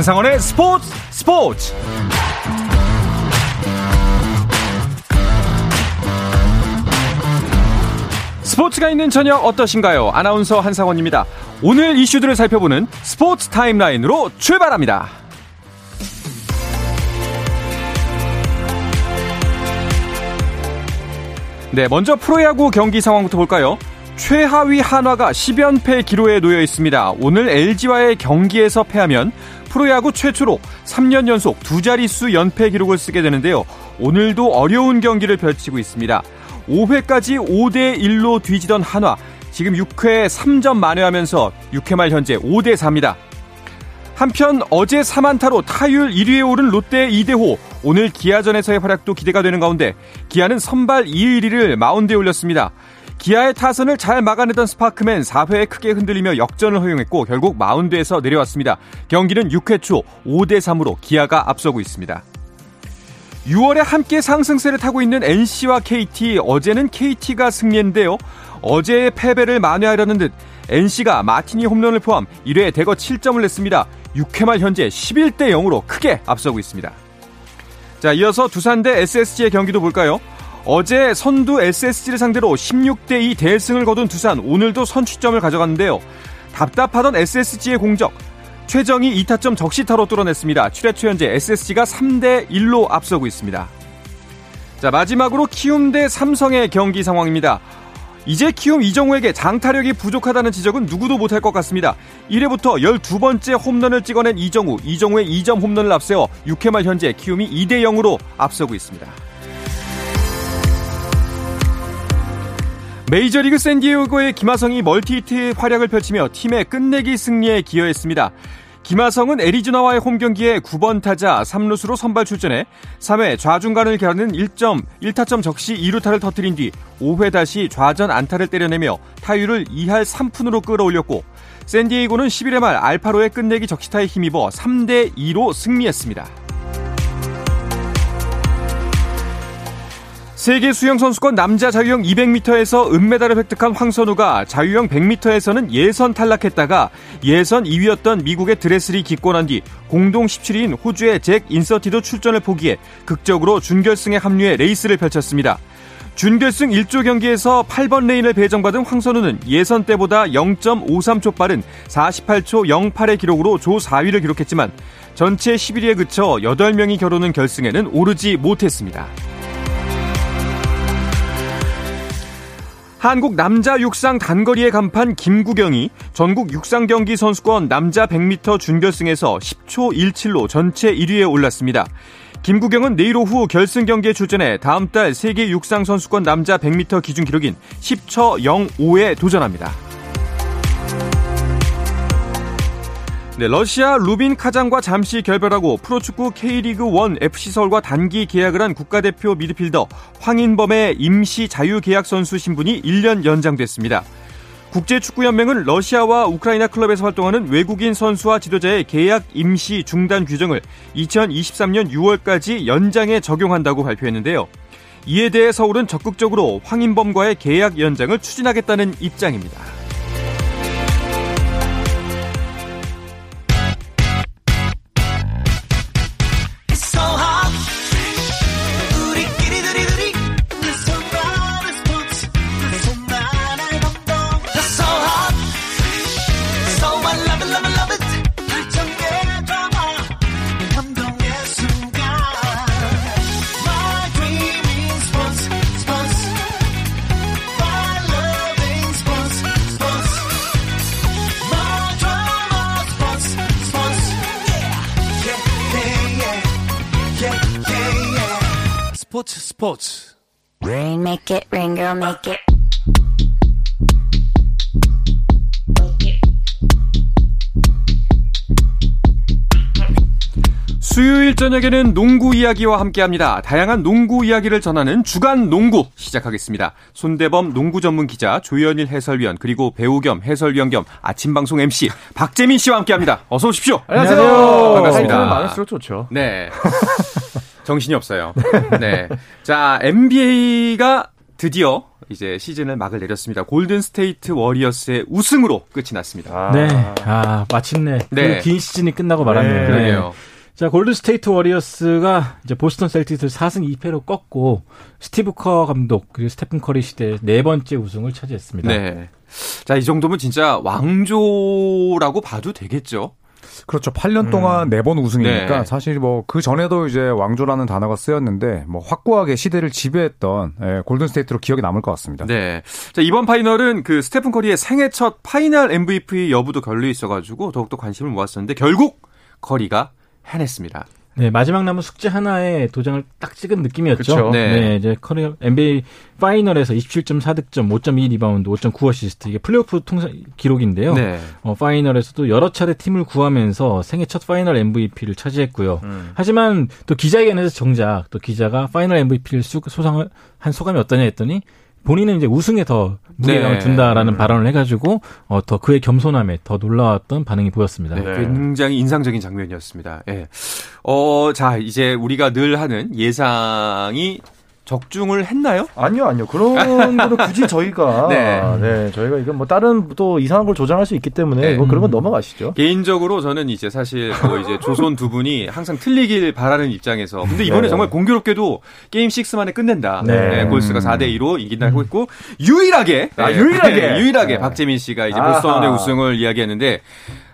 한상원의 스포츠 스포츠 스포츠가 있는 저녁 어떠신가요? 아나운서 한상원입니다. 오늘 이슈들을 살펴보는 스포츠 타임라인으로 출발합니다. 네, 먼저 프로야구 경기 상황부터 볼까요? 최하위 한화가 10연패 기로에 놓여 있습니다. 오늘 LG와의 경기에서 패하면 프로야구 최초로 3년 연속 두 자릿수 연패 기록을 쓰게 되는데요. 오늘도 어려운 경기를 펼치고 있습니다. 5회까지 5대 1로 뒤지던 한화, 지금 6회 3점 만회하면서 6회 말 현재 5대 4입니다. 한편 어제 3안타로 타율 1위에 오른 롯데 이대호 오늘 기아전에서의 활약도 기대가 되는 가운데 기아는 선발 이의리를 마운드에 올렸습니다. 기아의 타선을 잘 막아내던 스파크맨 4회에 크게 흔들리며 역전을 허용했고 결국 마운드에서 내려왔습니다. 경기는 6회 초 5대 3으로 기아가 앞서고 있습니다. 6월에 함께 상승세를 타고 있는 NC와 KT 어제는 KT가 승리했는데요. 어제의 패배를 만회하려는 듯 NC가 마티니 홈런을 포함 1회 대거 7점을 냈습니다. 6회 말 현재 11대 0으로 크게 앞서고 있습니다. 자, 이어서 두산 대 SSG의 경기도 볼까요? 어제 선두 SSG를 상대로 16대 2 대승을 거둔 두산 오늘도 선취점을 가져갔는데요. 답답하던 SSG의 공적 최정이 2타점 적시타로 뚫어냈습니다. 7회 초 현재 SSG가 3대 1로 앞서고 있습니다. 자, 마지막으로 키움 대 삼성의 경기 상황입니다. 이제 키움 이정우에게 장타력이 부족하다는 지적은 누구도 못할 것 같습니다. 1회부터 12번째 홈런을 찍어낸 이정우, 이정우의 2점 홈런을 앞세워 6회 말 현재 키움이 2대 0으로 앞서고 있습니다. 메이저리그 샌디에고의 김하성이 멀티히트 활약을 펼치며 팀의 끝내기 승리에 기여했습니다. 김하성은 애리조나와의 홈경기에 9번 타자 3루수로 선발 출전해 3회 좌중간을 겨루는 1점 1타점 적시 2루타를 터뜨린 뒤 5회 다시 좌전 안타를 때려내며 타율을 2할 3푼으로 끌어올렸고 샌디에이고는 11회 말 알파로의 끝내기 적시타에 힘입어 3대 2로 승리했습니다. 세계 수영 선수권 남자 자유형 200m에서 은메달을 획득한 황선우가 자유형 100m에서는 예선 탈락했다가 예선 2위였던 미국의 드레슬이 기권한 뒤 공동 17위인 호주의 잭 인서티도 출전을 포기해 극적으로 준결승에 합류해 레이스를 펼쳤습니다. 준결승 1조 경기에서 8번 레인을 배정받은 황선우는 예선 때보다 0.53초 빠른 48초 08의 기록으로 조 4위를 기록했지만 전체 11위에 그쳐 8명이 겨루는 결승에는 오르지 못했습니다. 한국 남자 육상 단거리의 간판 김구경이 전국 육상 경기 선수권 남자 100m 준결승에서 10초 17로 전체 1위에 올랐습니다. 김구경은 내일 오후 결승 경기에 출전해 다음 달 세계 육상 선수권 남자 100m 기준 기록인 10초 05에 도전합니다. 네, 러시아 루빈 카장과 잠시 결별하고 프로축구 K리그 1 FC 서울과 단기 계약을 한 국가대표 미드필더 황인범의 임시 자유계약 선수 신분이 1년 연장됐습니다. 국제축구연맹은 러시아와 우크라이나 클럽에서 활동하는 외국인 선수와 지도자의 계약 임시 중단 규정을 2023년 6월까지 연장해 적용한다고 발표했는데요. 이에 대해 서울은 적극적으로 황인범과의 계약 연장을 추진하겠다는 입장입니다. 스포츠 스포츠 Rain make it rain girl make it 수요일 저녁에는 농구 이야기와 함께합니다. 다양한 농구 이야기를 전하는 주간 농구 시작하겠습니다. 손대범 농구 전문 기자 조현일 해설위원 그리고 배우 겸 해설위원 겸 아침 방송 MC 박재민 씨와 함께합니다. 어서 오십시오. 안녕하세요. 반갑습니다. 많을수록 좋죠. 네. 정신이 없어요. 네. 자, NBA가 드디어 이제 시즌을 막을 내렸습니다. 골든 스테이트 워리어스의 우승으로 끝이 났습니다. 아. 네. 아, 마침내 네. 그 긴 시즌이 끝나고 말았네요. 네. 그러게요. 자, 골든 스테이트 워리어스가 이제 보스턴 셀틱스를 4승 2패로 꺾고 스티브 커 감독 그리고 스테픈 커리 시대 네 번째 우승을 차지했습니다. 네. 자, 이 정도면 진짜 왕조라고 봐도 되겠죠. 그렇죠. 8년 동안 음. 4번 우승이니까 네. 사실 뭐 그 전에도 이제 왕조라는 단어가 쓰였는데 뭐 확고하게 시대를 지배했던 예, 골든 스테이트로 기억이 남을 것 같습니다. 네. 자, 이번 파이널은 그 스테픈 커리의 생애 첫 파이널 MVP 여부도 걸려 있어 가지고 더욱더 관심을 모았었는데 결국 커리가 해냈습니다. 네, 마지막 남은 숙제 하나에 도장을 딱 찍은 느낌이었죠. 네. 네. 이제 커리어 NBA 파이널에서 27.4 득점, 5.2 리바운드, 5.9 어시스트 이게 플레이오프 통산 기록인데요. 네. 어, 파이널에서도 여러 차례 팀을 구하면서 생애 첫 파이널 MVP를 차지했고요. 음. 하지만 또 기자회견에서 정작 또 기자가 파이널 MVP를 수상을 한 소감이 어떠냐 했더니 본인은 이제 우승에 더 무게감을 네. 둔다라는 음. 발언을 해가지고 어, 더 그의 겸손함에 더 놀라웠던 반응이 보였습니다. 네. 굉장히 인상적인 장면이었습니다. 예. 어, 자 이제 우리가 늘 하는 예상이 적중을 했나요? 아니요, 아니요. 그런 거는 굳이 저희가 네. 네. 저희가 이건 뭐 다른 또 이상한 걸 조장할 수 있기 때문에 네. 뭐 그런 건 넘어가시죠. 개인적으로 저는 이제 사실 뭐 이제 조선 두 분이 항상 틀리길 바라는 입장에서 근데 이번에 네. 정말 공교롭게도 게임 6만에 끝낸다. 네. 네. 골스가 4대 2로 이긴다고 했고 유일하게 아, 유일하게 네, 유일하게 박재민 씨가 이제 보스턴의 우승을 이야기했는데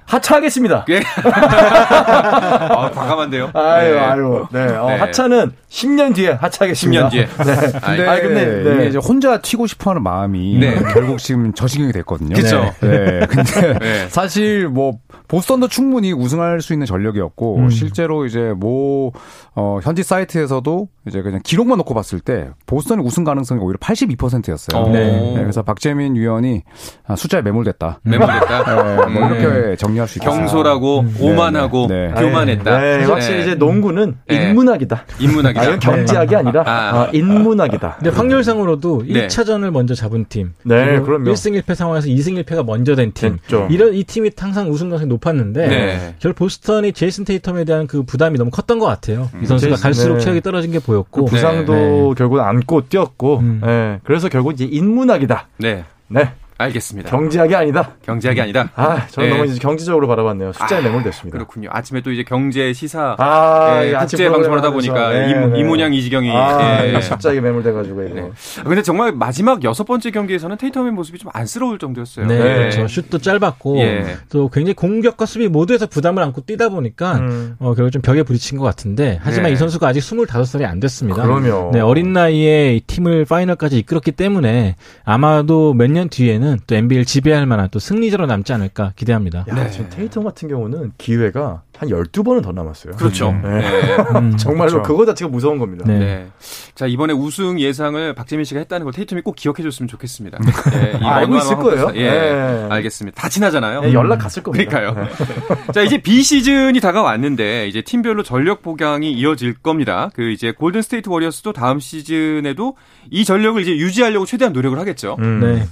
하차하겠습니다. 예. 아, 과감한데요. 아유, 네. 아유. 네. 어, 네. 하차는 10년 뒤에 하차하겠습니다. 10년 뒤에. 네. 근데, 아, 근데 네. 이제 혼자 튀고 싶어 하는 마음이 네. 결국 지금 저신경이 됐거든요. 그렇죠. 네. 근데 네. 사실 뭐 보스턴도 충분히 우승할 수 있는 전력이었고 음. 실제로 이제 뭐 어, 현지 사이트에서도 이제 그냥 기록만 놓고 봤을 때 보스턴의 우승 가능성이 오히려 82%였어요. 어. 네. 그래서 박재민 위원이 아, 숫자에 매몰됐다. 매몰됐다. 네, 뭐 이렇게 음. 정리할 수 있겠어요. 경솔하고 음. 오만하고 네, 네. 교만했다. 네, 확실히 이제 농구는 인문학이다. 인문학이다. 아, 경제학이 아니라 아. 아, 인문학이다. 근데 확률상으로도 1차전을 먼저 잡은 팀. 네, 그럼요. 1승 1패 상황에서 2승 1패가 먼저 된 팀. 됐죠. 이런 이 팀이 항상 우승 가능성이 높았는데 네. 결국 보스턴이 제이슨 테이텀에 대한 그 부담이 너무 컸던 것 같아요. 음. 이 선수가 제이슨, 갈수록 네. 체력이 떨어진 게 보였고 그 부상도 네. 결국 안고 뛰었고 음. 네. 그래서 결국 이제 인문학이다. 네. 네. 알겠습니다. 경제학이 아니다. 경제학이 아니다. 아, 저는 네. 너무 이제 경제적으로 바라봤네요. 숫자에 아, 매몰됐습니다. 그렇군요. 아침에 또 이제 경제 시사 아, 예, 국제 방송을 하다 보니까 네, 네. 이문양 이지경이 아, 예. 숫자에 매몰돼가지고 이거. 네. 근데 정말 마지막 여섯 번째 경기에서는 테이텀의 모습이 좀 안쓰러울 정도였어요. 네, 네. 그렇죠. 슛도 짧았고 예. 또 굉장히 공격과 수비 모두에서 부담을 안고 뛰다 보니까 음. 어, 결국 좀 벽에 부딪힌 것 같은데 하지만 네. 이 선수가 아직 25살이 안 됐습니다. 그럼요. 네, 어린 나이에 팀을 파이널까지 이끌었기 때문에 아마도 몇 년 뒤에는 또 NBA를 집 지배할 만한 또 승리자로 남지 않을까 기대합니다. 야, 네. 지금 테이텀 같은 경우는 기회가 한 12번은 더 남았어요. 그렇죠. 네. 네. 음, 정말로 그렇죠. 그거 자체가 무서운 겁니다. 네. 네. 자, 이번에 우승 예상을 박재민 씨가 했다는 걸 테이텀이 꼭 기억해 줬으면 좋겠습니다. 네, 아, 알고 있을 거예요. 예. 네. 알겠습니다. 다 친하잖아요. 네, 연락 갔을 겁니다. 그러니까요. 자, 이제 비 시즌이 다가왔는데 이제 팀별로 전력 보강이 이어질 겁니다. 그 이제 골든 스테이트 워리어스도 다음 시즌에도 이 전력을 이제 유지하려고 최대한 노력을 하겠죠. 음. 네.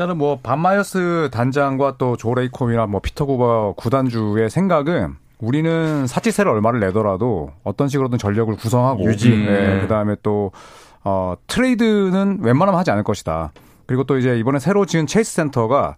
일단은 뭐 밥 마이어스 단장과 또 조 레이콥이나 뭐 피터 구버 구단주의 생각은 우리는 사치세를 얼마를 내더라도 어떤 식으로든 전력을 구성하고 유지. 네, 그다음에 또 어, 트레이드는 웬만하면 하지 않을 것이다. 그리고 또 이제 이번에 새로 지은 체이스 센터가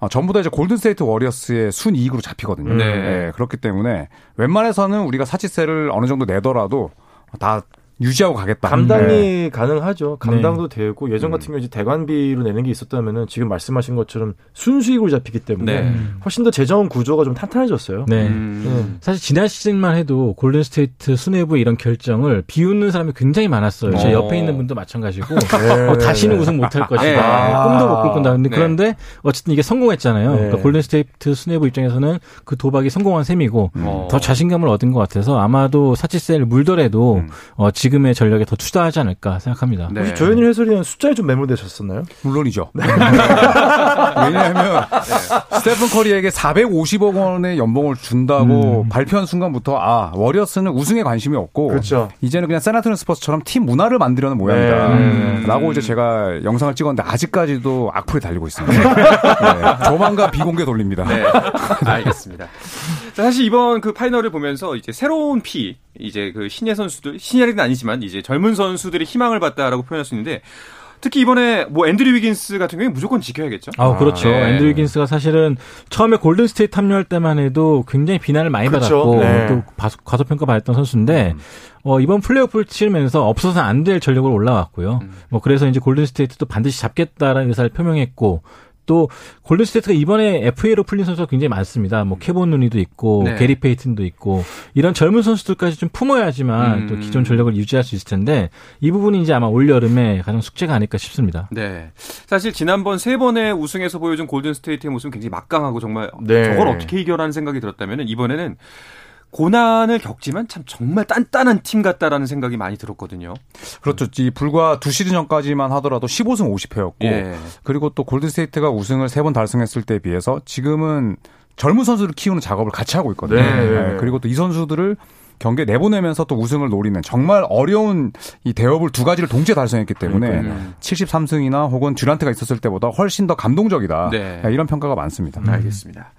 어, 전부 다 이제 골든스테이트 워리어스의 순이익으로 잡히거든요. 네. 네. 그렇기 때문에 웬만해서는 우리가 사치세를 어느 정도 내더라도 다 유지하고 가겠다. 감당이 네. 가능하죠. 감당도 네. 되고 예전 음. 같은 경우 이제 대관비로 내는 게 있었다면은 지금 말씀하신 것처럼 순수익으로 잡히기 때문에 네. 훨씬 더 재정 구조가 좀 탄탄해졌어요. 네. 음. 네. 사실 지난 시즌만 해도 골든 스테이트 수뇌부 이런 결정을 비웃는 사람이 굉장히 많았어요. 제 어. 옆에 있는 분도 마찬가지고 네. 어, 다시는 우승 못할 것이다. 네. 아. 꿈도 못 꿀 거다. 그런데 어쨌든 이게 성공했잖아요. 그러니까 골든 스테이트 수뇌부 입장에서는 그 도박이 성공한 셈이고 음. 더 자신감을 얻은 것 같아서 아마도 사치세를 물더라도 음. 어, 지금 지금의 전력에 더 투자하지 않을까 생각합니다. 네. 혹시 조현일 해설위원 숫자에 좀 매몰되셨었나요? 물론이죠. 네. 왜냐하면 네. 스테픈 커리에게 450억 원의 연봉을 준다고 음. 발표한 순간부터 아 워리어스는 우승에 관심이 없고 그렇죠. 이제는 그냥 세나토니 스포츠처럼 팀 문화를 만들려는 모양이다라고 네. 음. 이제 제가 영상을 찍었는데 아직까지도 악플이 달리고 있습니다. 네. 조만간 비공개 돌립니다. 네. 알겠습니다. 사실 이번 그 파이널을 보면서 이제 새로운 피 이제 그 신예 선수들 신예는 아니지만 이제 젊은 선수들이 희망을 봤다라고 표현할 수 있는데 특히 이번에 뭐 앤드류 위긴스 같은 경우에 무조건 지켜야겠죠. 아, 그렇죠. 아, 네. 앤드류 위긴스가 사실은 처음에 골든 스테이트 합류할 때만 해도 굉장히 비난을 많이 그렇죠. 받았고 네. 또 과소평가 받았던 선수인데 음. 어, 이번 플레이오프를 치르면서 없어서는 안 될 전력으로 올라왔고요. 음. 뭐 그래서 이제 골든 스테이트도 반드시 잡겠다라는 의사를 표명했고 또 골든스테이트가 이번에 FA로 풀린 선수가 굉장히 많습니다. 뭐 케본 누니도 있고 네. 게리 페이튼도 있고 이런 젊은 선수들까지 좀 품어야지만 음. 또 기존 전력을 유지할 수 있을 텐데 이 부분이 이제 아마 올 여름에 가장 숙제가 아닐까 싶습니다. 네. 사실 지난번 세 번의 우승에서 보여준 골든스테이트의 모습은 굉장히 막강하고 정말 네. 저걸 어떻게 이겨라는 생각이 들었다면 이번에는 고난을 겪지만 참 정말 단단한 팀 같다라는 생각이 많이 들었거든요. 그렇죠. 이 불과 두 시즌 전까지만 하더라도 15승 50패였고 예. 그리고 또 골드스테이트가 우승을 세 번 달성했을 때에 비해서 지금은 젊은 선수를 키우는 작업을 같이 하고 있거든요. 네. 네. 그리고 또 이 선수들을 경기에 내보내면서 또 우승을 노리는 정말 어려운 이 대업을 두 가지를 동시에 달성했기 때문에 그러니까요. 73승이나 혹은 듀란트가 있었을 때보다 훨씬 더 감동적이다. 네. 네. 이런 평가가 많습니다. 음. 알겠습니다.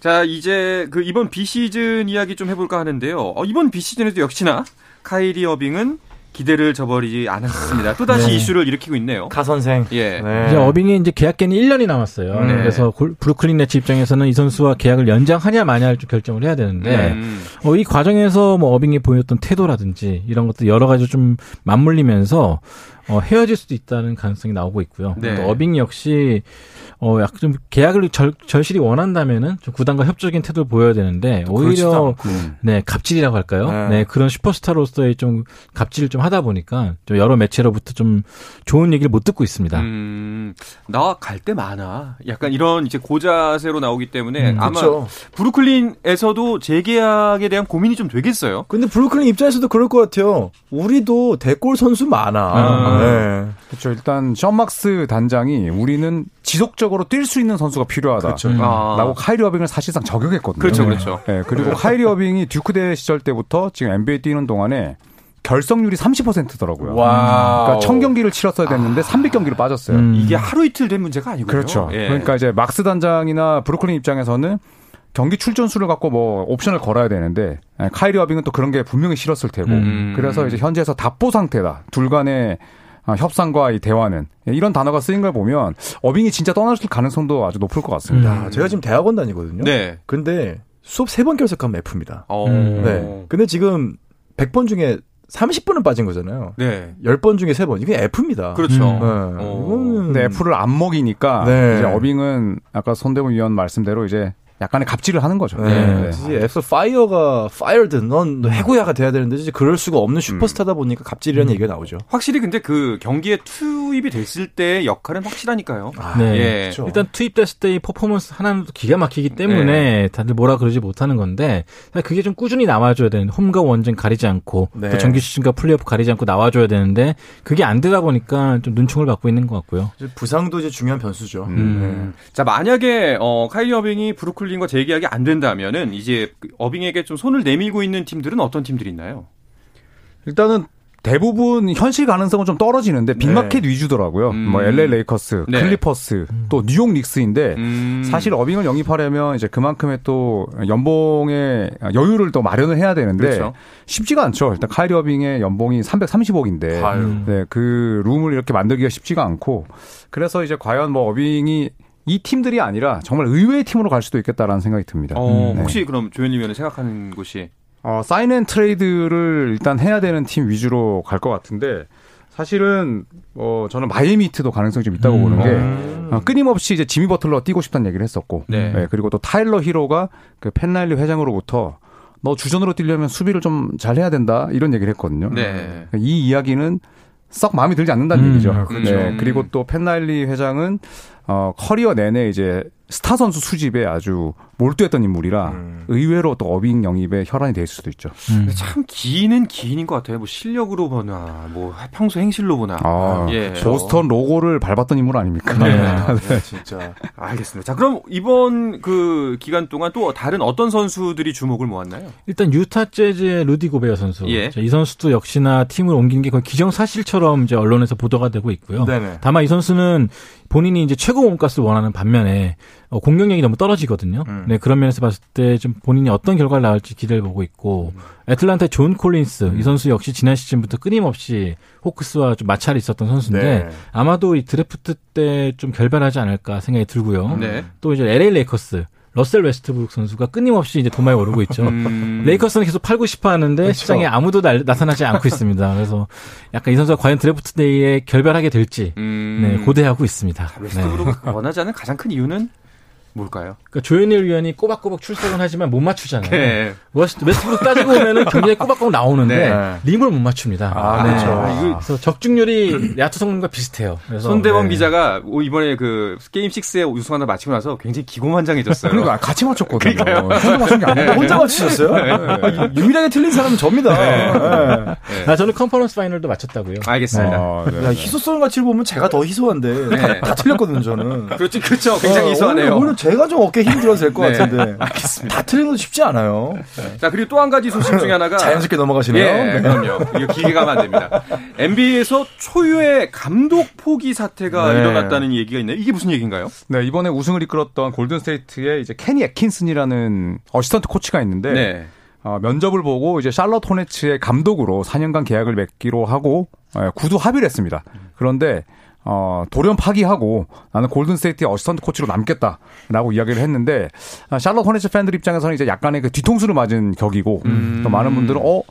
자, 이제 그 이번 비시즌 이야기 좀 해볼까 하는데요. 어, 이번 비시즌에도 역시나 카이리 어빙은 기대를 저버리지 않았습니다. 또 다시 네. 이슈를 일으키고 있네요. 가 선생. 예. 네. 이제 어빙이 이제 계약기는 1년이 남았어요. 네. 그래서 브루클린 네츠 입장에서는 이 선수와 계약을 연장하냐 마냐를 좀 결정을 해야 되는데 음. 어, 이 과정에서 뭐 어빙이 보였던 태도라든지 이런 것들 여러 가지 좀 맞물리면서 어, 헤어질 수도 있다는 가능성이 나오고 있고요. 네. 어빙 역시 어, 약간 좀 계약을 절, 절실히 원한다면은 좀 구단과 협조적인 태도를 보여야 되는데 오히려 음. 네 갑질이라고 할까요? 네. 네. 그런 슈퍼스타로서의 좀 갑질을 좀 하다 보니까 좀 여러 매체로부터 좀 좋은 얘기를 못 듣고 있습니다. 음, 나 갈 때 많아. 약간 이런 이제 고자세로 나오기 때문에 음, 아마 그렇죠. 브루클린에서도 재계약에 대한 고민이 좀 되겠어요. 근데 브루클린 입장에서도 그럴 것 같아요. 우리도 대골 선수 많아. 아. 네. 그렇죠. 일단 션 막스 단장이 우리는 지속적으로 뛸 수 있는 선수가 필요하다. 그렇죠. 음. 아. 라고 카이리 어빙을 사실상 적용했거든요. 그렇죠, 그렇죠. 네, 그리고 카이리 어빙이 듀크 대 시절 때부터 지금 NBA 뛰는 동안에 결성률이 30%더라고요. 와. 그러니까 천 경기를 치렀어야 됐는데 아. 300경기를 빠졌어요. 음. 이게 하루 이틀 된 문제가 아니고요. 그렇죠. 예. 그러니까 이제 막스 단장이나 브루클린 입장에서는 경기 출전 수를 갖고 뭐 옵션을 걸어야 되는데 예, 카이리 어빙은 또 그런 게 분명히 싫었을 테고 음. 그래서 이제 현재에서 답보 상태다. 둘 간의 아, 협상과 이 대화는 이런 단어가 쓰인 걸 보면 어빙이 진짜 떠났을 가능성도 아주 높을 것 같습니다. 음. 제가 지금 대학원 다니거든요. 네. 근데 수업 세 번 결석하면 F입니다. 어. 네. 근데 지금 100번 중에 30번은 빠진 거잖아요. 네. 10번 중에 3번. 이게 F입니다. 그렇죠. 음. 네. 어. 이거는. F를 안 먹이니까 네. 이제 어빙은 아까 손대범 위원 말씀대로 이제 약간의 갑질을 하는 거죠. 네. 네. 에서 fire가 fired 넌 해고야가 돼야 되는데 이제 그럴 수가 없는 슈퍼스타다 음. 보니까 갑질이라는 음. 얘기가 나오죠. 확실히 근데 그 경기에 투입이 됐을 때 역할은 확실하니까요. 아, 네. 예. 그렇죠. 일단 투입됐을 때의 퍼포먼스 하나는 기가 막히기 때문에 네. 다들 뭐라 그러지 못하는 건데 그게 좀 꾸준히 나와줘야 되는 홈과 원정 가리지 않고 네. 또 정규 시즌과 플레이오프 가리지 않고 나와줘야 되는데 그게 안 되다 보니까 좀 눈총을 받고 있는 것 같고요. 부상도 이제 중요한 변수죠. 음. 네. 자 만약에 어, 카이리 어빙이 브루클린 브루클린과 재계약이 안 된다면은 이제 그 어빙에게 좀 손을 내밀고 있는 팀들은 어떤 팀들이 있나요? 일단은 대부분 현실 가능성은 좀 떨어지는데 big market 네. 위주더라고요. 음. 뭐 LA 레이커스, 네. 클리퍼스, 음. 또 뉴욕 닉스인데 음. 사실 어빙을 영입하려면 이제 그만큼의 또 연봉의 여유를 또 마련을 해야 되는데 그렇죠. 쉽지가 않죠. 일단 카이리 어빙의 연봉이 330억인데 네, 그 룸을 이렇게 만들기가 쉽지가 않고 그래서 이제 과연 뭐 어빙이 이 팀들이 아니라 정말 의외의 팀으로 갈 수도 있겠다라는 생각이 듭니다. 어, 네. 혹시 그럼 조현일 위원이 생각하는 곳이 어, sign and trade를 일단 해야 되는 팀 위주로 갈 것 같은데 사실은 어 저는 마이애미 히트도 가능성이 좀 있다고 음. 보는 게 음. 어, 끊임없이 이제 지미 버틀러 뛰고 싶다는 얘기를 했었고 네. 네, 그리고 또 타일러 히로가 그 팻 라일리 회장으로부터 너 주전으로 뛰려면 수비를 좀 잘해야 된다 이런 얘기를 했거든요. 네. 이 이야기는 썩 마음에 들지 않는다는 음, 얘기죠. 그렇죠. 네. 그리고 또 팻 라일리 회장은 어 커리어 내내 이제 스타 선수 수집에 아주 몰두했던 인물이라 음. 의외로 또 어빙 영입에 혈안이 될 수도 있죠. 음. 참 기인은 기인인 것 같아요. 뭐 실력으로 보나, 뭐 평소 행실로 보나. 아, 예. 보스턴 로고를 밟았던 인물 아닙니까? 네. 네. 네. 진짜. 알겠습니다. 자, 그럼 이번 그 기간 동안 또 다른 어떤 선수들이 주목을 모았나요? 일단 유타 재즈의 루디 고베어 선수. 예. 이 선수도 역시나 팀을 옮긴 게 거의 기정사실처럼 이제 언론에서 보도가 되고 있고요. 네네. 다만 이 선수는 본인이 이제 최고 몸값을 원하는 반면에 어, 공격력이 너무 떨어지거든요. 음. 네, 그런 면에서 봤을 때 좀 본인이 어떤 결과를 나올지 기대를 보고 있고 음. 애틀란타 존 콜린스 음. 이 선수 역시 지난 시즌부터 끊임없이 호크스와 좀 마찰이 있었던 선수인데 네. 아마도 이 드래프트 때 좀 결별하지 않을까 생각이 들고요. 네. 또 이제 LA 레이커스 러셀 웨스트브룩 선수가 끊임없이 이제 도마에 오르고 있죠. 음. 레이커스는 계속 팔고 싶어 하는데 그렇죠. 시장에 아무도 나, 타나지 않고 있습니다. 그래서 약간 이 선수가 과연 드래프트 데이에 결별하게 될지 음. 네, 고대하고 있습니다. 웨스트브룩 네. 원하지 않은 가장 큰 이유는 뭘까요? 그러니까 조현일 위원이 꼬박꼬박 출석은 하지만 못 맞추잖아요. 네. 웨스트브룩 따지고 보면은 경기에 꼬박꼬박 나오는데 네. 림을 못 맞춥니다. 아, 네. 그렇죠. 아. 그래서 적중률이 야투 성능과 비슷해요. 그래서 손대범 네. 기자가 이번에 그 게임 6에 우승하다 마치고 나서 굉장히 기고만장해졌어요. 그러니까 같이 맞췄거든요. 혼자 맞춘 게 아니고 혼자 맞추셨어요? 네. 아, 유일하게 틀린 사람은 접니다. 네. 아, 저는 컨퍼런스 파이널도 맞췄다고요. 알겠습니다. 아, 야, 희소성 가치 보면 제가 더 희소한데 다, 다 틀렸거든요, 저는. 그렇지, 그렇죠. 굉장히 어, 희소하네요. 오늘, 오늘 제가 좀 어깨 힘들어서 될것 네. 같은데. 알겠습니다. 다 틀리는 것도 쉽지 않아요. 네. 자, 그리고 또 한 가지 소식 중에 하나가. 자연스럽게 넘어가시네요. 예, 네. 그럼요. 이거 기계 가면 안 됩니다. NBA에서 초유의 감독 포기 사태가 네. 일어났다는 얘기가 있네요. 이게 무슨 얘기인가요? 네, 이번에 우승을 이끌었던 골든스테이트의 이제 케니 앳킨슨이라는 어시스턴트 코치가 있는데. 네. 어, 면접을 보고 이제 샬럿 호네츠의 감독으로 4년간 계약을 맺기로 하고 예, 구두 합의를 했습니다. 그런데 어, 돌연 파기하고 나는 골든스테이트의 어시스턴트 코치로 남겠다라고 이야기를 했는데 아, 샬럿 호네츠 팬들 입장에서는 이제 약간의 그 뒤통수를 맞은 격이고 음. 또 많은 분들은 어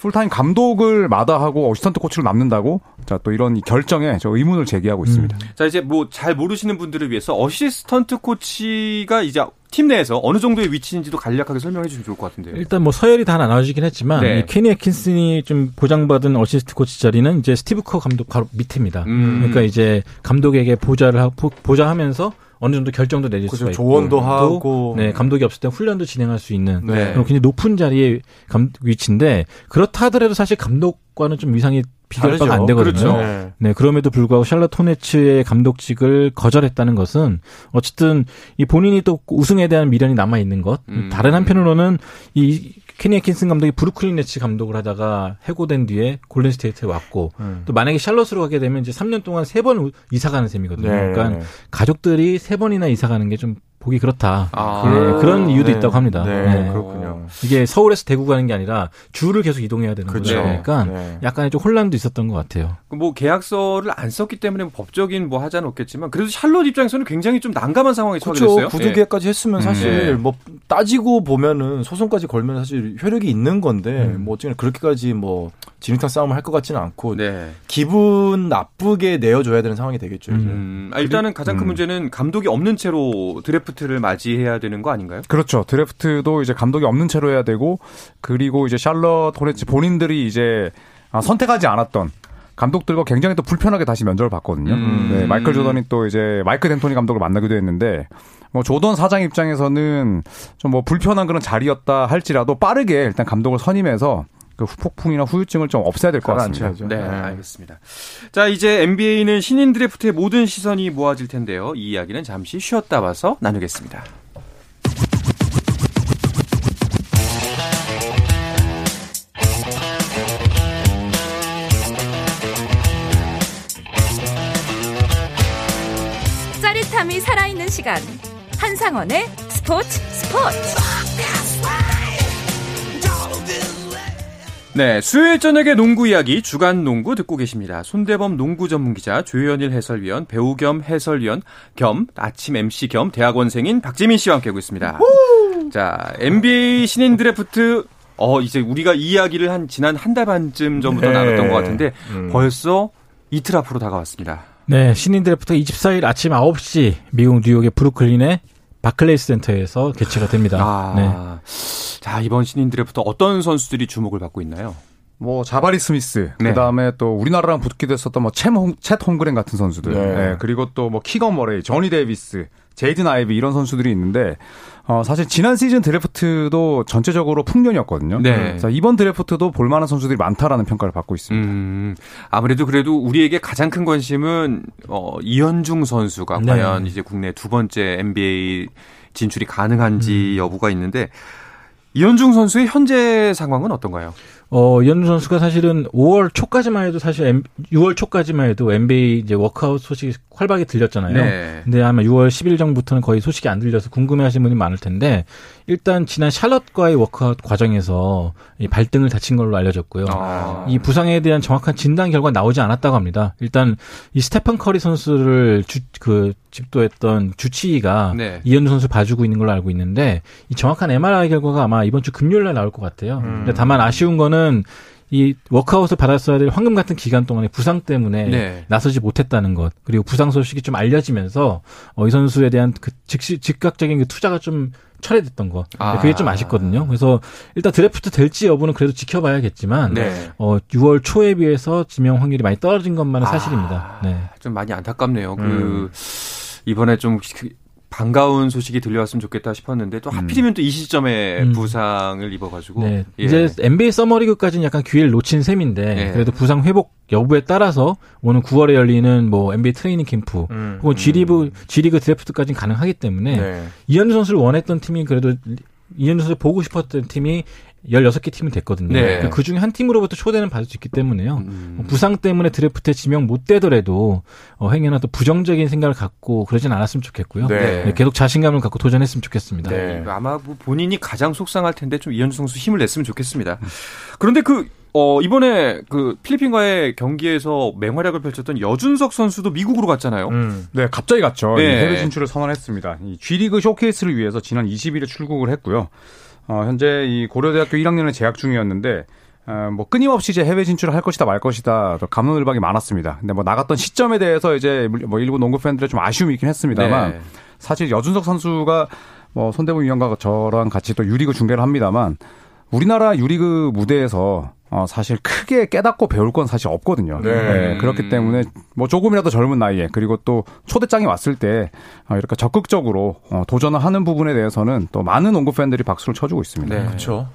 풀타임 감독을 마다하고 어시스턴트 코치로 남는다고 자 또 이런 결정에 저 의문을 제기하고 있습니다. 음. 자 이제 뭐 잘 모르시는 분들을 위해서 어시스턴트 코치가 이제 팀 내에서 어느 정도의 위치인지도 간략하게 설명해 주시면 좋을 것 같은데요. 일단 뭐 서열이 다 나눠지긴 했지만 네. 케니 앳킨슨이 좀 보장받은 어시스트 코치 자리는 이제 스티브 커 감독 바로 밑입니다. 음. 그러니까 이제 감독에게 보좌를 하고 보좌하면서 어느 정도 결정도 내릴 그렇죠. 수가 있고 조언도 하고 네 감독이 없을 때 훈련도 진행할 수 있는 네. 그런 굉장히 높은 자리의 감, 위치인데 그렇다 하더라도 사실 감독과는 좀 위상이 비교할 바가 안 되거든요. 그렇죠. 네. 네. 그럼에도 불구하고 샬럿 호네츠의 감독직을 거절했다는 것은 어쨌든 이 본인이 또 우승에 대한 미련이 남아 있는 것. 음. 다른 한편으로는 이 케니 앳킨슨 감독이 브루클린 네츠 감독을 하다가 해고된 뒤에 골든 스테이트에 왔고 음. 또 만약에 샬럿으로 가게 되면 이제 3년 동안 세번 이사 가는 셈이거든요. 네. 그러니까 가족들이 세 번이나 이사 가는 게 좀 보기 그렇다. 아. 네, 그런 이유도 네. 있다고 합니다. 네, 네, 그렇군요. 이게 서울에서 대구 가는 게 아니라 주를 계속 이동해야 되는 그렇죠. 거니까 네. 약간의 좀 혼란도 있었던 것 같아요. 뭐 계약서를 안 썼기 때문에 뭐 법적인 뭐 하자는 없겠지만 그래도 샬롯 입장에서는 굉장히 좀 난감한 상황에 처하게 그렇죠. 됐어요. 구두 계약까지 했으면 사실 음. 뭐 따지고 보면은 소송까지 걸면 사실 효력이 있는 건데 음. 뭐 어쨌든 그렇게까지 뭐 진흙탕 싸움을 할 것 같지는 않고 네. 기분 나쁘게 내어줘야 되는 상황이 되겠죠. 음. 아, 일단은 가장 큰 음. 문제는 감독이 없는 채로 드래프트 를 맞이해야 되는 거 아닌가요? 그렇죠. 드래프트도 이제 감독이 없는 채로 해야 되고 그리고 이제 샬럿 호네츠 본인들이 이제 아, 선택하지 않았던 감독들과 굉장히 또 불편하게 다시 면접을 봤거든요. 음. 네, 마이클 조던이 또 이제 마이클 덴토니 감독을 만나기도 했는데 뭐 조던 사장 입장에서는 좀 뭐 불편한 그런 자리였다 할지라도 빠르게 일단 감독을 선임해서 그 후폭풍이나 후유증을 좀 없애야 될 것 같습니다. 네, 네, 알겠습니다. 자, 이제 NBA는 신인 드래프트의 모든 시선이 모아질 텐데요. 이 이야기는 잠시 쉬었다 와서 나누겠습니다. 짜릿함이 살아있는 시간. 한상원의 스포츠 스포츠. 네, 수요일 저녁의 농구 이야기 주간 농구 듣고 계십니다. 손대범 농구 전문 기자, 조현일 해설위원, 배우 겸 해설위원 겸 아침 MC 겸 대학원생인 박재민 씨와 함께하고 있습니다. 자, NBA 신인 드래프트 어 이제 우리가 이 이야기를 한 지난 한 달 반쯤 전부터 네. 나눴던 것 같은데 음. 벌써 이틀 앞으로 다가왔습니다. 네, 신인 드래프트 24일 아침 9시 미국 뉴욕의 브루클린의 바클레이스 센터에서 개최가 됩니다. 아, 네. 자 이번 신인 드래프트 어떤 선수들이 주목을 받고 있나요? 뭐 자바리 스미스, 네. 그다음에 또 우리나라랑 붙기도 했었던 뭐 쳇 홈그렌 같은 선수들, 네. 네. 그리고 또 뭐 키건 머레이, 자니 데이비스, 제이든 아이비 이런 선수들이 있는데 어 사실 지난 시즌 드래프트도 전체적으로 풍년이었거든요. 네. 자, 이번 드래프트도 볼만한 선수들이 많다라는 평가를 받고 있습니다. 음, 아무래도 그래도 우리에게 가장 큰 관심은 어 이현중 선수가 네. 과연 이제 국내 두 번째 NBA 진출이 가능한지 음. 여부가 있는데 이현중 선수의 현재 상황은 어떤가요? 어, 이현중 선수가 사실은 5월 초까지만 해도 사실 M, 6월 초까지만 해도 NBA 이제 워크아웃 소식이 활발하게 들렸잖아요. 네. 근데 아마 6월 10일 전부터는 거의 소식이 안 들려서 궁금해 하시는 분이 많을 텐데 일단 지난 샬럿과의 워크아웃 과정에서 이 발등을 다친 걸로 알려졌고요. 아. 이 부상에 대한 정확한 진단 결과 나오지 않았다고 합니다. 일단 이 스테판 커리 선수를 주, 그 집도했던 주치의가 네. 이현중 선수 봐주고 있는 걸로 알고 있는데 이 정확한 MRI 결과가 아마 이번 주 금요일 날 나올 것 같아요. 음. 근데 다만 아쉬운 거는 이 워크아웃을 받았어야 될 황금 같은 기간 동안에 부상 때문에 네. 나서지 못했다는 것 그리고 부상 소식이 좀 알려지면서 어, 이 선수에 대한 그 즉시 즉각적인 그 투자가 좀 철회됐던 거 아. 그게 좀 아쉽거든요. 그래서 일단 드래프트 될지 여부는 그래도 지켜봐야겠지만 네. 어, 6월 초에 비해서 지명 확률이 많이 떨어진 것만은 아. 사실입니다. 네. 좀 많이 안타깝네요. 그 음. 그 이번에 좀 반가운 소식이 들려왔으면 좋겠다 싶었는데 또 하필이면 음. 또이 시점에 음. 부상을 입어가지고 네. 예. 이제 NBA 서머리그까지는 약간 기회를 놓친 셈인데 예. 그래도 부상 회복 여부에 따라서 오는 9월에 열리는 뭐 NBA 트레이닝 캠프 음. 혹은 G리그 G리그 드래프트까지는 가능하기 때문에 네. 이현주 선수를 원했던 팀이 그래도 이현주 선수 보고 싶었던 팀이 16개 팀이 됐거든요. 네. 그러니까 그 중에 한 팀으로부터 초대는 받을 수 있기 때문에요. 음. 뭐 부상 때문에 드래프트에 지명 못 되더라도 어, 행여나 또 부정적인 생각을 갖고 그러진 않았으면 좋겠고요. 네. 네, 계속 자신감을 갖고 도전했으면 좋겠습니다. 네. 아마 뭐 본인이 가장 속상할 텐데 좀 이현주 선수 힘을 냈으면 좋겠습니다. 그런데 그 어, 이번에 그 필리핀과의 경기에서 맹활약을 펼쳤던 여준석 선수도 미국으로 갔잖아요. 음. 네, 갑자기 갔죠. 네. 해외 진출을 선언했습니다. 이 G리그 쇼케이스를 위해서 지난 20일에 출국을 했고요. 어, 현재 이 고려대학교 1학년에 재학 중이었는데 어, 뭐 끊임없이 이제 해외 진출을 할 것이다 말 것이다 감론을박이 많았습니다. 근데 뭐 나갔던 시점에 대해서 이제 뭐 일부 농구 팬들의 좀 아쉬움이 있긴 했습니다만 네. 사실 여준석 선수가 뭐 손대문 위원과 저랑 같이 또 유리그 중계를 합니다만 우리나라 유리그 무대에서 어, 사실 크게 깨닫고 배울 건 사실 없거든요. 네. 네. 그렇기 때문에 뭐 조금이라도 젊은 나이에 그리고 또 초대장이 왔을 때 어, 이렇게 적극적으로 어, 도전을 하는 부분에 대해서는 또 많은 농구 팬들이 박수를 쳐주고 있습니다. 네. 그렇죠.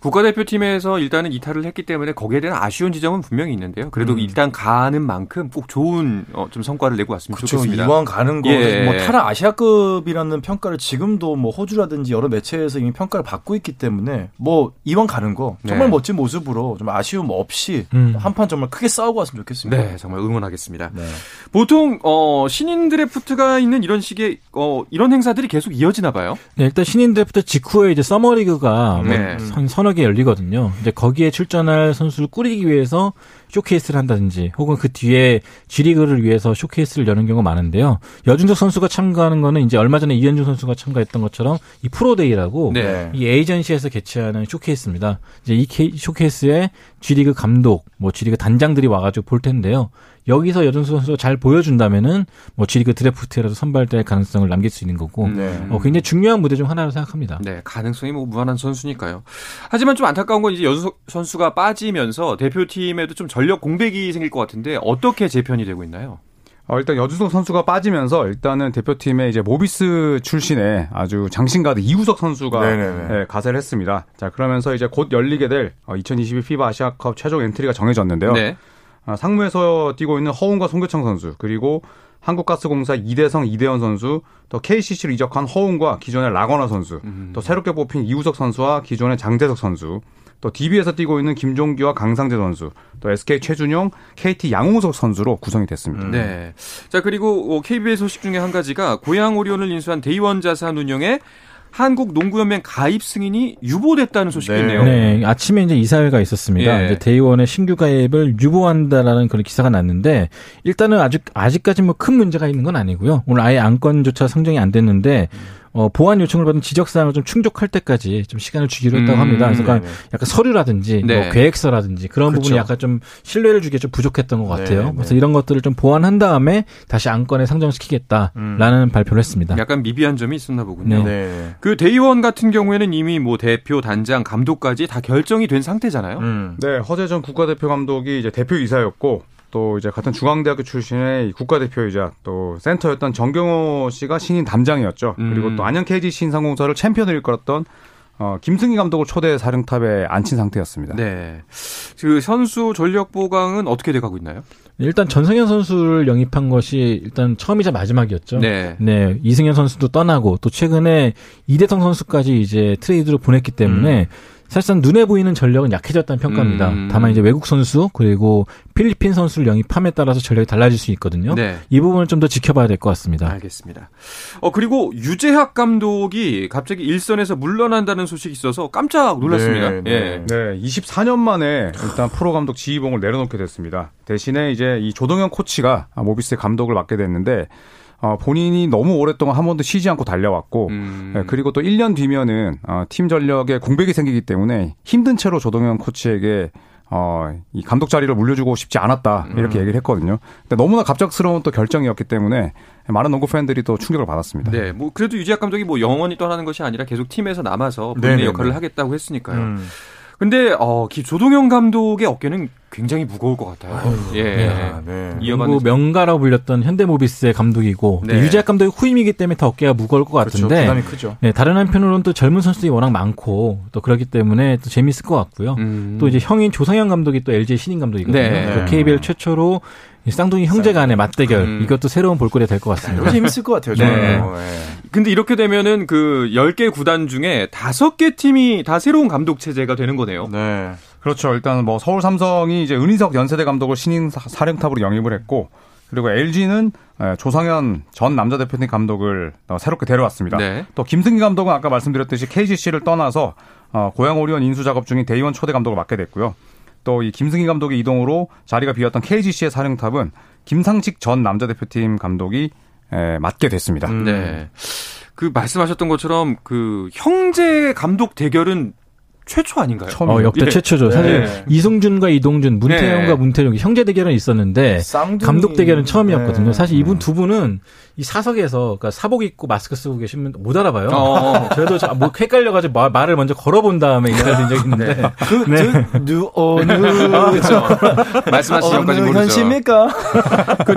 국가대표팀에서 일단은 이탈을 했기 때문에 거기에 대한 아쉬운 지점은 분명히 있는데요. 그래도 음. 일단 가는 만큼 꼭 좋은 어, 좀 성과를 내고 왔으면 그쵸, 좋겠습니다. 이왕 가는 거, 예. 뭐 타라 아시아급이라는 평가를 지금도 뭐 호주라든지 여러 매체에서 이미 평가를 받고 있기 때문에 뭐 이왕 가는 거 정말 네. 멋진 모습으로 좀 아쉬움 없이 음. 한판 정말 크게 싸우고 왔으면 좋겠습니다. 네, 정말 응원하겠습니다. 네. 보통 어, 신인 드래프트가 있는 이런 식의 어, 이런 행사들이 계속 이어지나 봐요. 네, 일단 신인 드래프트 직후에 이제 서머리그가 네. 뭐 서너 개 열리거든요. 이제 거기에 출전할 선수를 꾸리기 위해서 쇼케이스를 한다든지 혹은 그 뒤에 G리그를 위해서 쇼케이스를 여는 경우가 많은데요. 여준석 선수가 참가하는 거는 이제 얼마 전에 이현중 선수가 참가했던 것처럼 이 프로데이라고 네. 이 에이전시에서 개최하는 쇼케이스입니다. 이제 이 쇼케이스에 G리그 감독, 뭐 G리그 단장들이 와가지고 볼 텐데요. 여기서 여준석 선수가 잘 보여준다면은 뭐 G리그 드래프트라도 선발될 가능성을 남길 수 있는 거고 네. 어, 굉장히 중요한 무대 중 하나로 생각합니다. 네, 가능성이 뭐 무한한 선수니까요. 하지만 좀 안타까운 건 이제 여준석 선수가 빠지면서 대표팀에도 좀 전력 공백이 생길 것 같은데 어떻게 재편이 되고 있나요? 어, 일단 여준석 선수가 빠지면서 일단은 대표팀에 이제 모비스 출신의 아주 장신가드 이우석 선수가 네, 가세를 했습니다. 자 그러면서 이제 곧 열리게 될 2022 어, 피바 아시아컵 최종 엔트리가 정해졌는데요. 네. 아, 상무에서 뛰고 있는 허훈과 송교창 선수 그리고 한국가스공사 이대성 이대헌 선수 또 KCC로 이적한 허웅과 기존의 라건아 선수 음. 또 새롭게 뽑힌 이우석 선수와 기존의 장재석 선수 또 DB에서 뛰고 있는 김종규와 강상재 선수, 또 SK 최준용, KT 양홍석 선수로 구성이 됐습니다. 음. 네. 자 그리고 KBS 소식 중에 한 가지가 고양 오리온을 인수한 대의원 자산 운영에 한국 농구연맹 가입 승인이 유보됐다는 소식이 네. 네, 아침에 이제 이사회가 있었습니다. 예. 이제 대의원의 신규 가입을 유보한다라는 그런 기사가 났는데 일단은 아직 아직까지 뭐 큰 문제가 있는 건 아니고요. 오늘 아예 안건조차 상정이 안 됐는데 음. 어, 보안 요청을 받은 지적 사항을 좀 충족할 때까지 좀 시간을 주기로 했다고 음, 합니다. 그래서 음, 약간 서류라든지 뭐 네. 뭐 계획서라든지 그런 그렇죠. 부분이 약간 좀 신뢰를 주기에 좀 부족했던 것 같아요. 네, 그래서 네. 이런 것들을 좀 보완한 다음에 다시 안건에 상정시키겠다라는 음. 발표를 했습니다. 약간 미비한 점이 있었나 보군요. 네. 네. 그 대의원 같은 경우에는 이미 뭐 대표, 단장, 감독까지 다 결정이 된 상태잖아요. 음. 네, 허재 전 국가대표 감독이 이제 대표 이사였고 또 이제 같은 중앙대학교 출신의 국가대표이자 또 센터였던 정경호 씨가 신인 담장이었죠. 음. 그리고 또 안양 KG 신상공사를 챔피언을 이끌었던 어, 김승희 감독을 초대 사령탑에 앉힌 상태였습니다. 네. 그 선수 전력 보강은 어떻게 돼가고 있나요? 일단 전성현 선수를 영입한 것이 일단 처음이자 마지막이었죠. 네. 네. 이승현 선수도 떠나고 또 최근에 이대성 선수까지 이제 트레이드로 보냈기 때문에 음. 사실상 눈에 보이는 전력은 약해졌다는 평가입니다. 음. 다만 이제 외국 선수 그리고 필리핀 선수를 영입함에 따라서 전력이 달라질 수 있거든요. 네. 이 부분을 좀 더 지켜봐야 될 것 같습니다. 알겠습니다. 어 그리고 유재학 감독이 갑자기 일선에서 물러난다는 소식이 있어서 깜짝 놀랐습니다. 네, 네. 예. 네 24년 만에 일단 프로 감독 지휘봉을 내려놓게 됐습니다. 대신에 이제 이 조동현 코치가 모비스의 감독을 맡게 됐는데 어, 본인이 너무 오랫동안 한 번도 쉬지 않고 달려왔고 음. 네, 그리고 또 1년 뒤면은 어, 팀 전력에 공백이 생기기 때문에 힘든 채로 조동현 코치에게 어, 이 감독 자리를 물려주고 싶지 않았다 이렇게 음. 얘기를 했거든요. 근데 너무나 갑작스러운 또 결정이었기 때문에 많은 농구 팬들이 또 충격을 받았습니다. 네, 뭐 그래도 유지학 감독이 뭐 영원히 떠나는 것이 아니라 계속 팀에서 남아서 본인의 네네네. 역할을 하겠다고 했으니까요. 음. 근데 어, 조동현 감독의 어깨는 굉장히 무거울 것 같아요. 아유, 예. 네. 네. 이어받는 명가라고 불렸던 현대모비스의 감독이고 네. 유재학 감독의 후임이기 때문에 더 어깨가 무거울 것 그렇죠. 같은데 부담이 크죠. 네, 다른 한편으로는 또 젊은 선수들이 워낙 많고 또 그렇기 때문에 또 재밌을 것 같고요. 음. 또 이제 형인 조상현 감독이 또 LG 신인 감독이거든요. 네. KBL 최초로 쌍둥이 형제 간의 맞대결 음. 이것도 새로운 볼거리가 될것 같습니다. 재밌을 것 같아요. 네. 네. 근데 이렇게 되면은 그 10개 구단 중에 5개 팀이 다 새로운 감독 체제가 되는 거네요. 네. 그렇죠. 일단 뭐 서울 삼성이 이제 은희석 연세대 감독을 신인 사령탑으로 영입을 했고 그리고 LG는 조상현 전 남자 대표팀 감독을 어, 새롭게 데려왔습니다. 네. 또 김승기 감독은 아까 말씀드렸듯이 KGC를 떠나서 어, 고양 오리온 인수 작업 중인 대의원 초대 감독을 맡게 됐고요. 또 이 김승희 감독의 이동으로 자리가 비었던 KGC의 사령탑은 김상식 전 남자 대표팀 감독이 에, 맡게 됐습니다. 음. 네. 그 말씀하셨던 것처럼 그 형제 감독 대결은 최초 아닌가요? 어, 역대 네. 최초죠. 사실 네. 이승준과 이동준, 문태영과 네. 문태룡 형제 대결은 있었는데 쌍둥이... 감독 대결은 처음이었거든요. 네. 사실 이분 두 분은 이 사석에서 그러니까 사복 입고 마스크 쓰고 계시면 못 알아봐요. 어. 저도 뭐 헷갈려가지고 말, 을 먼저 걸어본 다음에 인사드린 적이 있는데. 네. 그, 네. 누, 어느. 아, 그렇죠. 말씀하신 전까지 모르죠. 현실입니까? 그,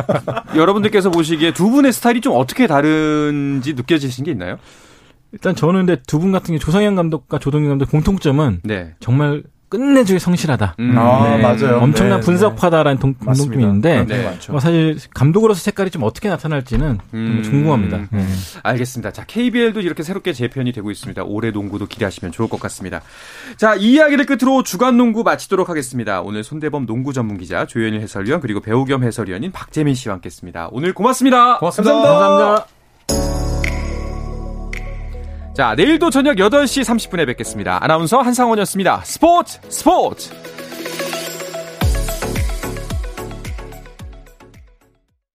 여러분들께서 보시기에 두 분의 스타일이 좀 어떻게 다른지 느껴지신 게 있나요? 일단 저는 근데 두 분 같은 게 조상현 감독과 조동현 감독 공통점은 네. 정말 끝내주기 성실하다. 음. 아, 네. 맞아요. 엄청난 네, 분석파다라는 네. 공통점이 있는데 네. 뭐 사실 감독으로서 색깔이 좀 어떻게 나타날지는 음. 궁금합니다. 네. 알겠습니다. 자, KBL도 이렇게 새롭게 재편이 되고 있습니다. 올해 농구도 기대하시면 좋을 것 같습니다. 자, 이 이야기를 끝으로 주간 농구 마치도록 하겠습니다. 오늘 손대범 농구 전문 기자 조현일 해설위원 그리고 배우 겸 해설위원인 박재민 씨와 함께했습니다. 오늘 고맙습니다. 고맙습니다. 감사합니다. 감사합니다. 자, 내일도 저녁 8시 30분에 뵙겠습니다. 아나운서 한상원이었습니다. 스포츠 스포츠!